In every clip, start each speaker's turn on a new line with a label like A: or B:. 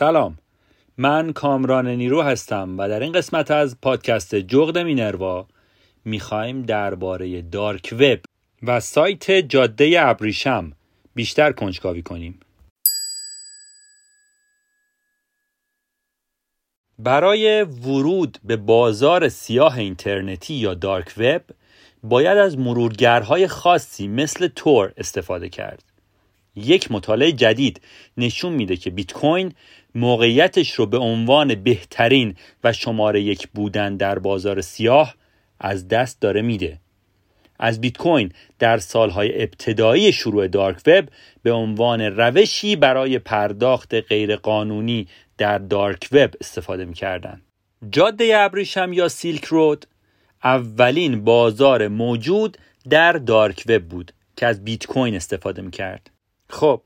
A: سلام. من کامران نیرو هستم و در این قسمت از پادکست جغد مینروا می‌خوایم درباره دارک وب و سایت جاده ابریشم بیشتر کنجکاوی کنیم. برای ورود به بازار سیاه اینترنتی یا دارک وب باید از مرورگرهای خاصی مثل تور استفاده کرد. یک مطالعه جدید نشون میده که بیت کوین موقعیتش رو به عنوان بهترین و شماره یک بودن در بازار سیاه از دست داره میده. از بیت کوین در سالهای ابتدایی شروع دارک وب به عنوان روشی برای پرداخت غیرقانونی در دارک وب استفاده می‌کردن. جاده ابریشم یا سیلک رود اولین بازار موجود در دارک وب بود که از بیت کوین استفاده می‌کرد. خب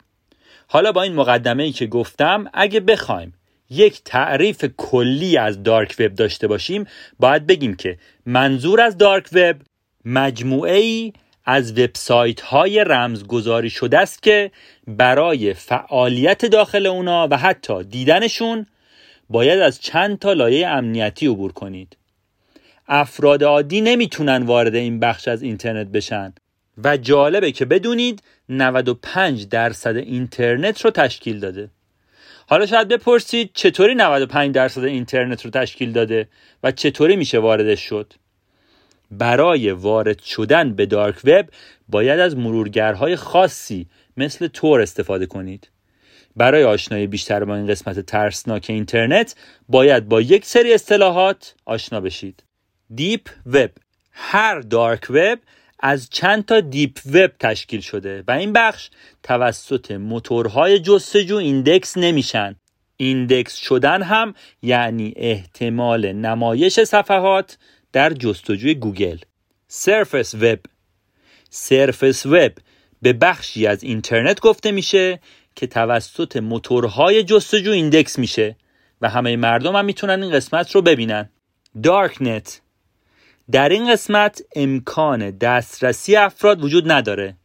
A: حالا با این مقدمه ای که گفتم اگه بخوایم یک تعریف کلی از دارک وب داشته باشیم باید بگیم که منظور از دارک وب مجموعه ای از وبسایت های رمزگذاری شده است که برای فعالیت داخل اونا و حتی دیدنشون باید از چند تا لایه امنیتی عبور کنید. افراد عادی نمی‌تونن وارد این بخش از اینترنت بشن. و جالبه که بدونید 95 درصد اینترنت رو تشکیل داده. حالا شاید بپرسید چطوری 95 درصد اینترنت رو تشکیل داده و چطوری میشه واردش شد؟ برای وارد شدن به دارک وب باید از مرورگرهای خاصی مثل تور استفاده کنید. برای آشنایی بیشتر با این قسمت ترسناک اینترنت باید با یک سری اصطلاحات آشنا بشید. deep web. هر dark web از چند تا deep web تشکیل شده و این بخش توسط موتورهای جستجو index نمیشن. index شدن هم یعنی احتمال نمایش صفحات در جستجوی گوگل. surface web surface web به بخشی از اینترنت گفته میشه که توسط موتورهای جستجو ایندکس میشه و همه مردم هم می‌تونن این قسمت رو ببینن. دارکنت. در این قسمت امکان دسترسی افراد وجود نداره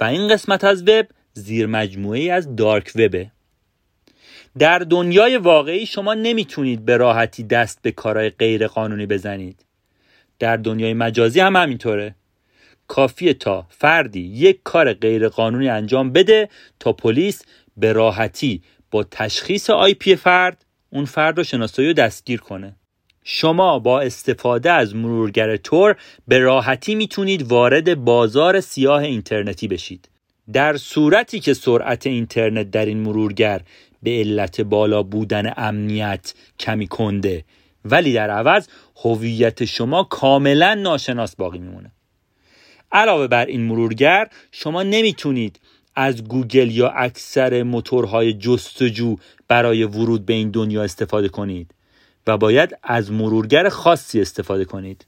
A: و این قسمت از وب زیر مجموعه از دارک وبه. در دنیای واقعی شما نمی‌تونید به راحتی دست به کارهای غیر قانونی بزنید. در دنیای مجازی هم همینطوره. کافیه تا فردی یک کار غیر قانونی انجام بده تا پلیس به راحتی با تشخیص IP فرد اون فرد رو شناسایی و دستگیر کنه. شما با استفاده از مرورگر تور به راحتی می‌تونید وارد بازار سیاه اینترنتی بشید. در صورتی که سرعت اینترنت در این مرورگر به علت بالا بودن امنیت کمی کنده ولی در عوض هویت شما کاملا ناشناس باقی میمونه. علاوه بر این مرورگر شما نمی‌تونید از گوگل یا اکثر موتورهای جستجو برای ورود به این دنیا استفاده کنید. و باید از مرورگر خاصی استفاده کنید.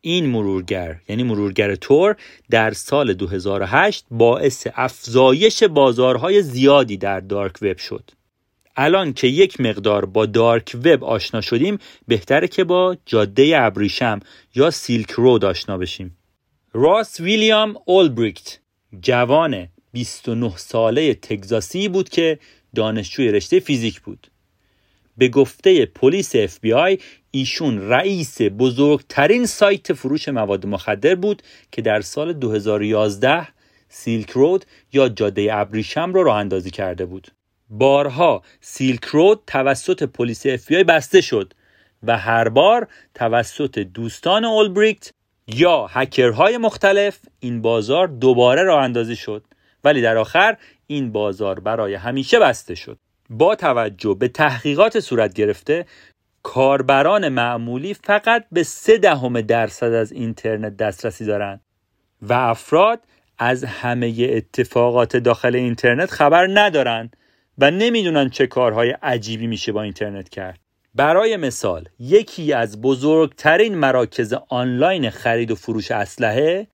A: این مرورگر یعنی مرورگر تور در سال 2008 باعث افزایش بازارهای زیادی در دارک وب شد. الان که یک مقدار با دارک وب آشنا شدیم بهتره که با جاده ابریشم یا سیلک رود آشنا بشیم. راس ویلیام اولبریکت جوان 29 ساله تگزاسی بود که دانشجوی رشته فیزیک بود. به گفته پلیس اف بی آی ایشون رئیس بزرگترین سایت فروش مواد مخدر بود که در سال 2011 سیلک رود یا جاده ابریشم رو راه اندازی کرده بود. بارها سیلک رود توسط پلیس اف بی آی بسته شد و هر بار توسط دوستان اولبریکت یا هکرهای مختلف این بازار دوباره راه اندازی شد ولی در آخر این بازار برای همیشه بسته شد. با توجه به تحقیقات صورت گرفته کاربران معمولی فقط به سه دهم درصد از اینترنت دسترسی دارند و افراد از همه اتفاقات داخل اینترنت خبر ندارند و نمی‌دونن چه کارهای عجیبی میشه با اینترنت کرد. برای مثال یکی از بزرگترین مراکز آنلاین خرید و فروش اسلحه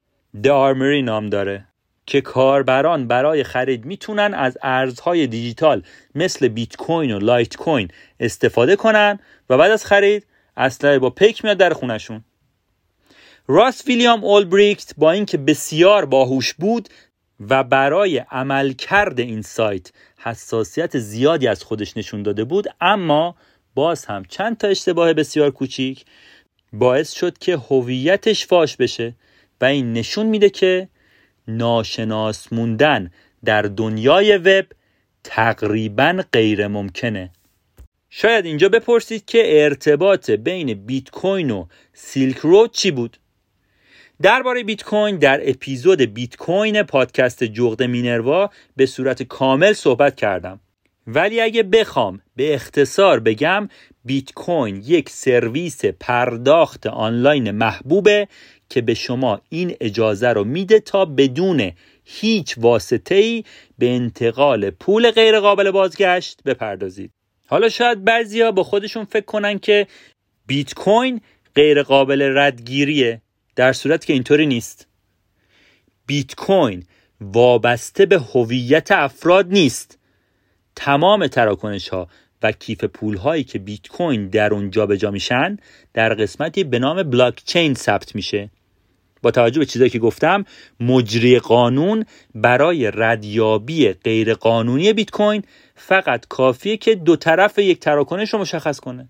A: Armory نام داره. که کاربران برای خرید می‌تونن از ارزهای دیجیتال مثل بیت کوین و لایت کوین استفاده کنن و بعد از خرید اسلحه با پیک میاد در خونشون راس ویلیام اولبریکت با اینکه بسیار باهوش بود و برای عملکرد این سایت حساسیت زیادی از خودش نشون داده بود اما باز هم چند تا اشتباه بسیار کوچیک باعث شد که هویتش فاش بشه و این نشون میده که ناشناس موندن در دنیای وب تقریبا غیر ممکنه شاید اینجا بپرسید که ارتباط بین بیت کوین و سیلک رود چی بود؟ درباره بیت کوین در اپیزود بیت کوین پادکست جغد مینروا به صورت کامل صحبت کردم. ولی اگه بخوام به اختصار بگم بیت کوین یک سرویس پرداخت آنلاین محبوبه که به شما این اجازه رو میده تا بدون هیچ واسطه ای به انتقال پول غیر قابل بازگشت بپردازید. حالا شاید بعضیا با خودشون فکر کنن که بیت کوین غیر قابل ردگیریه در صورت که اینطوری نیست. بیت کوین وابسته به هویت افراد نیست. تمام تراکنش ها و کیف پول هایی که بیت کوین در اون جابجا میشن در قسمتی به نام بلاک چین ثبت میشه. با توجه به چیزایی که گفتم مجری قانون برای ردیابی غیر قانونی بیت کوین فقط کافیه که دو طرف یک تراکنش رو مشخص کنه.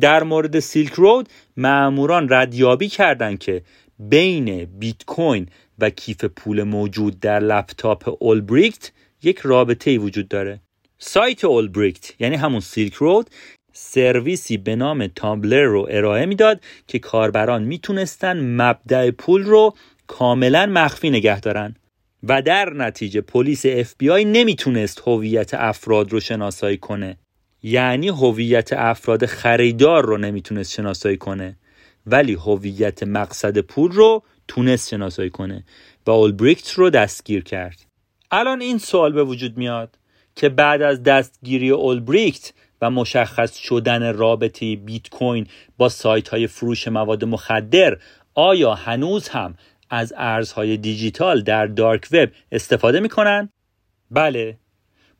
A: در مورد سیلک رود معموران ردیابی کردند که بین بیت کوین و کیف پول موجود در لپتاپ اولبریکت یک رابطه ای وجود داره. سایت اولبریکت یعنی همون سیلک رود سرویسی به نام تامبلر رو ارائه می‌داد که کاربران می‌تونستن مبدع پول رو کاملا مخفی نگه دارن. و در نتیجه پلیس اف بی آی نمی‌تونست هویت افراد رو شناسایی کنه. یعنی هویت افراد خریدار رو نمی‌تونست شناسایی کنه. ولی هویت مقصد پول رو تونست شناسایی کنه و اولبریکت رو دستگیر کرد. الان این سوال به وجود میاد. که بعد از دستگیری اولبریکت و مشخص شدن رابطه بیت کوین با سایت های فروش مواد مخدر آیا هنوز هم از ارزهای دیجیتال در دارک وب استفاده می‌کنن؟ بله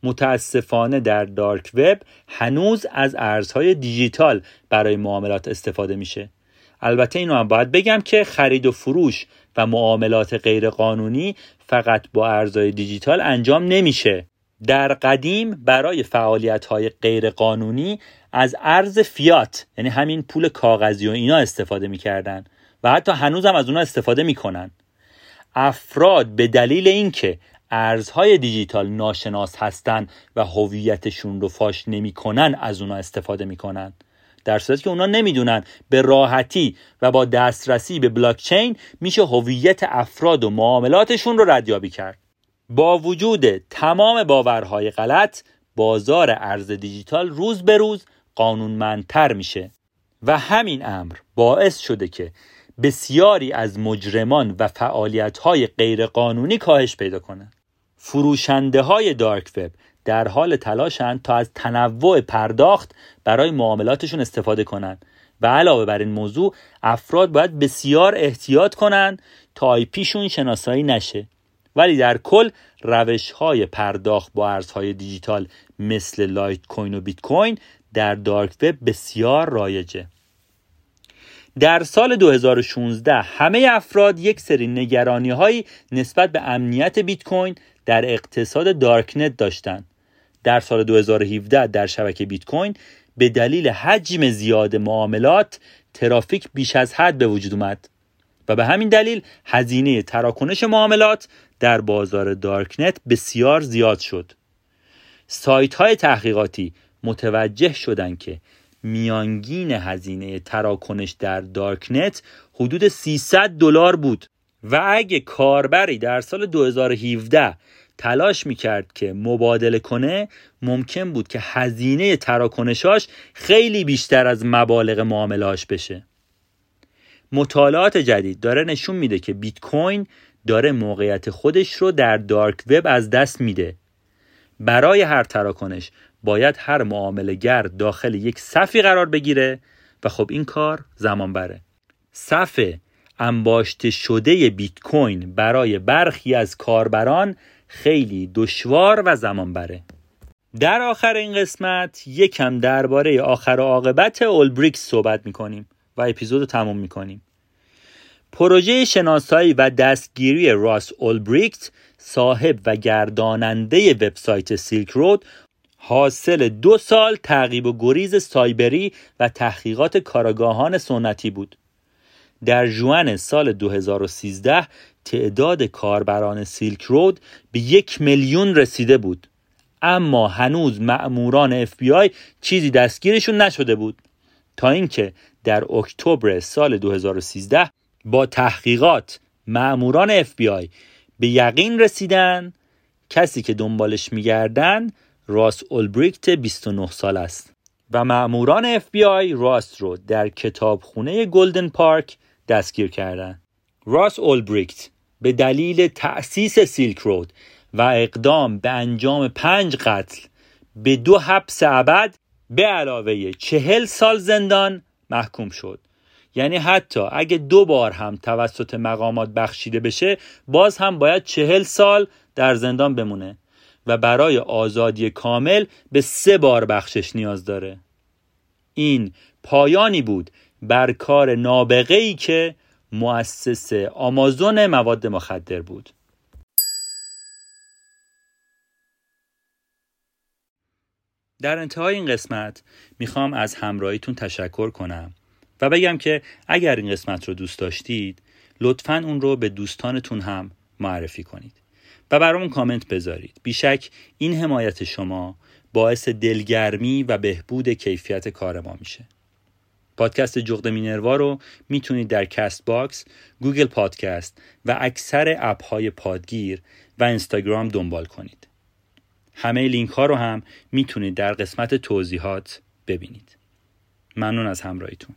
A: متاسفانه در دارک وب هنوز از ارزهای دیجیتال برای معاملات استفاده میشه البته اینو هم باید بگم که خرید و فروش و معاملات غیرقانونی فقط با ارزهای دیجیتال انجام نمیشه در قدیم برای فعالیت های غیر قانونی از ارز فیات یعنی همین پول کاغذی و اینا استفاده می‌کردن و حتی هنوز هم از اونا استفاده می‌کنن. افراد به دلیل اینکه ارزهای دیجیتال ناشناس هستند و هویتشون رو فاش نمی‌کنن از اونا استفاده می‌کنن. در صورتی که اونا نمی‌دونن به راحتی و با دسترسی به بلاکچین میشه هویت افراد و معاملاتشون رو ردیابی کرد. با وجود تمام باورهای غلط بازار ارز دیجیتال روز به روز قانونمندتر میشه. و همین امر باعث شده که بسیاری از مجرمان و فعالیت های غیرقانونی کاهش پیدا کنند. فروشنده های دارک وب در حال تلاشند تا از تنوع پرداخت برای معاملاتشون استفاده کنند و علاوه بر این موضوع افراد باید بسیار احتیاط کنند تا IP شون شناسایی نشه. ولی در کل روش های پرداخت با ارزهای دیجیتال مثل لایت کوین و بیت کوین در dark web بسیار رایجه در سال 2016 همه افراد یک سری نگرانی هایی نسبت به امنیت بیت کوین در اقتصاد darknet داشتند. در سال 2017 در شبکه بیت کوین به دلیل حجم زیاد معاملات ترافیک بیش از حد به وجود اومد و به همین دلیل هزینه تراکنش معاملات در بازار دارکنت بسیار زیاد شد. سایت های تحقیقاتی متوجه شدند که میانگین هزینه تراکنش در دارکنت حدود 300 دلار بود و اگه کاربری در سال 2017 تلاش می‌کرد که مبادله کنه ممکن بود که هزینه تراکنشاش خیلی بیشتر از مبالغ معاملاش بشه مطالعات جدید داره نشون میده که بیت کوین داره موقعیت خودش رو در دارک وب از دست میده. برای هر تراکنش باید هر معاملگر داخل یک صفی قرار بگیره و خب این کار زمان بره. صف انباشته شده بیت کوین برای برخی از کاربران خیلی دشوار و زمان بره. در آخر این قسمت یکم درباره آخر و عاقبت اولبریکس صحبت می‌کنیم و اپیزود رو تموم می‌کنیم. پروژه شناسایی و دستگیری راس اولبریکت صاحب و گرداننده وبسایت سیلک رود حاصل دو سال تعقیب و گریز سایبری و تحقیقات کاراگاهان سنتی بود. در جوان سال 2013 تعداد کاربران سیلک رود به یک میلیون رسیده بود. اما هنوز مأموران FBI چیزی دستگیرشون نشده بود. تا اینکه در اکتبر سال 2013 با تحقیقات مأموران FBI به یقین رسیدن کسی که دنبالش میگردن راس اولبریکت 29 سال است و مأموران FBI راست رو در کتابخونه گلدن پارک دستگیر کردند. راس اولبریکت به دلیل تأسیس سیلک رود و اقدام به انجام پنج قتل به دو حبس ابد به علاوه چهل سال زندان محکوم شد یعنی حتی اگه دو بار هم توسط مقامات بخشیده بشه باز هم باید چهل سال در زندان بمونه و برای آزادی کامل به سه بار بخشش نیاز داره. این پایانی بود بر کار نابغه ای که مؤسس آمازون مواد مخدر بود. در انتهای این قسمت می‌خوام از همراهیتون تشکر کنم. و بگم که اگر این قسمت رو دوست داشتید لطفا اون رو به دوستانتون هم معرفی کنید و برامون کامنت بذارید بیشک این حمایت شما باعث دلگرمی و بهبود کیفیت کار ما میشه پادکست جغد مینروا رو می‌تونید در کست باکس، گوگل پادکست و اکثر app های پادگیر و اینستاگرام دنبال کنید. همه لینک ها رو هم می‌تونید در قسمت توضیحات ببینید. ممنون از همراهیتون.